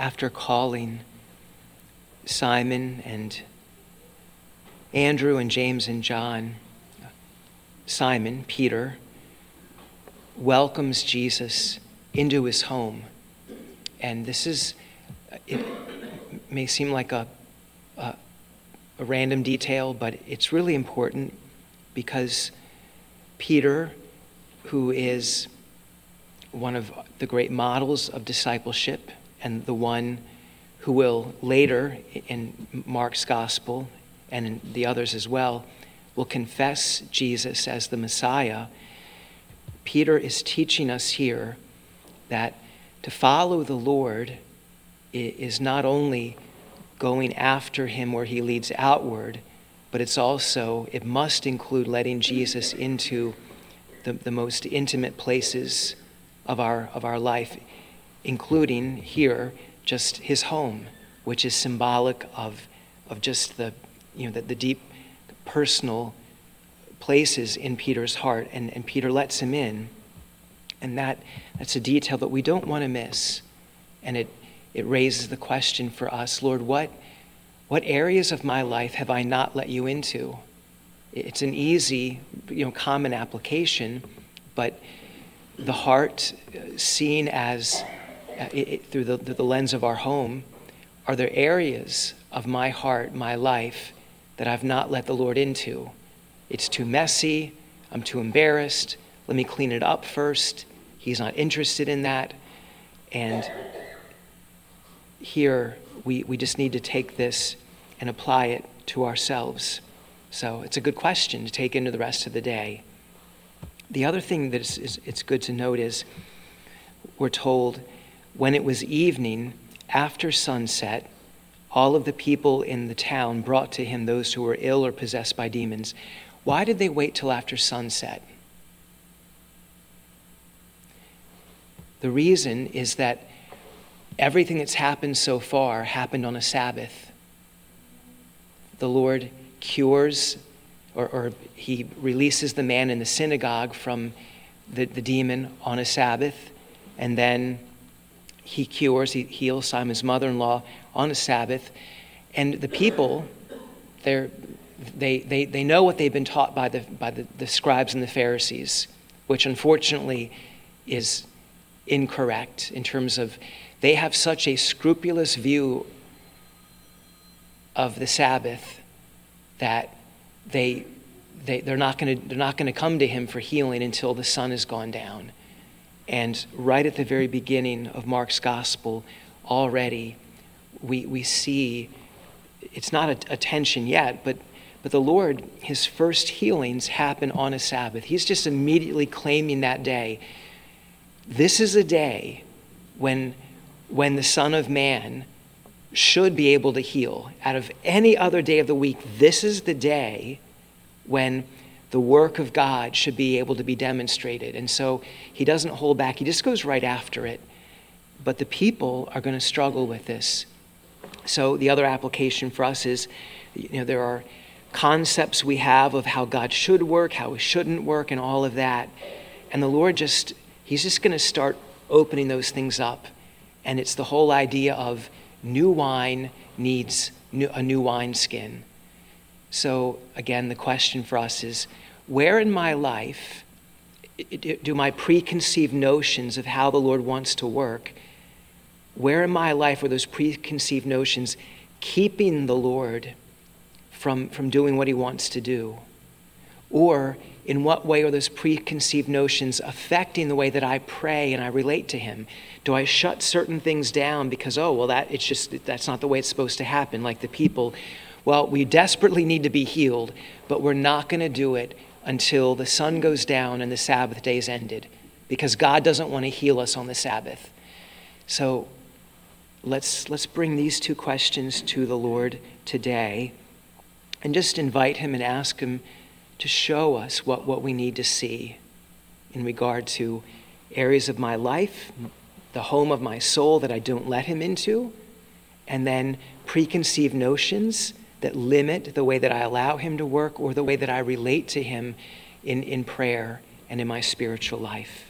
after calling Simon and Andrew and James and John, Simon, Peter, welcomes Jesus into his home. And this is, it may seem like a, a, a random detail, but it's really important because Peter, who is one of the great models of discipleship and the one who will later in Mark's gospel and in the others as well will confess Jesus as the Messiah. Peter is teaching us here that to follow the Lord is not only going after him where he leads outward, but it's also, it must include letting Jesus into the, the most intimate places of our, of our life, including here, just his home, which is symbolic of, of just the, you know, the, the deep personal places in Peter's heart. And, and Peter lets him in. And that, that's a detail that we don't want to miss. And it, it raises the question for us Lord, what, what areas of my life have I not let you into? It's an easy, you know, common application, but the heart, uh, seen as uh, it, through, the, the lens of our home, are there areas of my heart, my life, that I've not let the Lord into? It's too messy. I'm too embarrassed. Let me clean it up first. He's not interested in that. And here, we, we just need to take this and apply it to ourselves. So it's a good question to take into the rest of the day. The other thing that is, is, it's good to note is we're told when it was evening, after sunset, all of the people in the town brought to him those who were ill or possessed by demons. Why did they wait till after sunset? The reason is that everything that's happened so far happened on a Sabbath. The Lord cures or, or he releases the man in the synagogue from the, the demon on a Sabbath, and then he cures, he heals Simon's mother in law on a Sabbath. And the people, they, they, they know what they've been taught by, the, by the, the scribes and the Pharisees, which unfortunately is incorrect in terms of they have such a scrupulous view of the Sabbath that they, they, they're not going to come to him for healing until the sun has gone down. And right at the very beginning of Mark's gospel, already we, we see it's not a, a tension yet, but, but the Lord, his first healings happen on a Sabbath. He's just immediately claiming that day. This is a day when, when the Son of Man should be able to heal. Out of any other day of the week, this is the day when the work of God should be able to be demonstrated. And so he doesn't hold back, he just goes right after it. But the people are going to struggle with this. So the other application for us is you know, there are concepts we have of how God should work, how he shouldn't work, and all of that. And the Lord just, he's just going to start opening those things up. And it's the whole idea of new wine needs a new wineskin. So, again, the question for us is where in my life do my preconceived notions of how the Lord wants to work, where in my life are those preconceived notions keeping the Lord from, from doing what he wants to do? Or in what way are those preconceived notions affecting the way that I pray and I relate to him? Do I shut certain things down because, oh, well, that, it's just, that's not the way it's supposed to happen, like the people well, we desperately need to be healed, but we're not going to do it until the sun goes down and the Sabbath day is ended because God doesn't want to heal us on the Sabbath. So let's, let's bring these two questions to the Lord today and just invite Him and ask Him to show us what, what we need to see in regard to areas of my life, the home of my soul that I don't let Him into, and then preconceived notions that limit the way that I allow Him to work or the way that I relate to Him in, in prayer and in my spiritual life.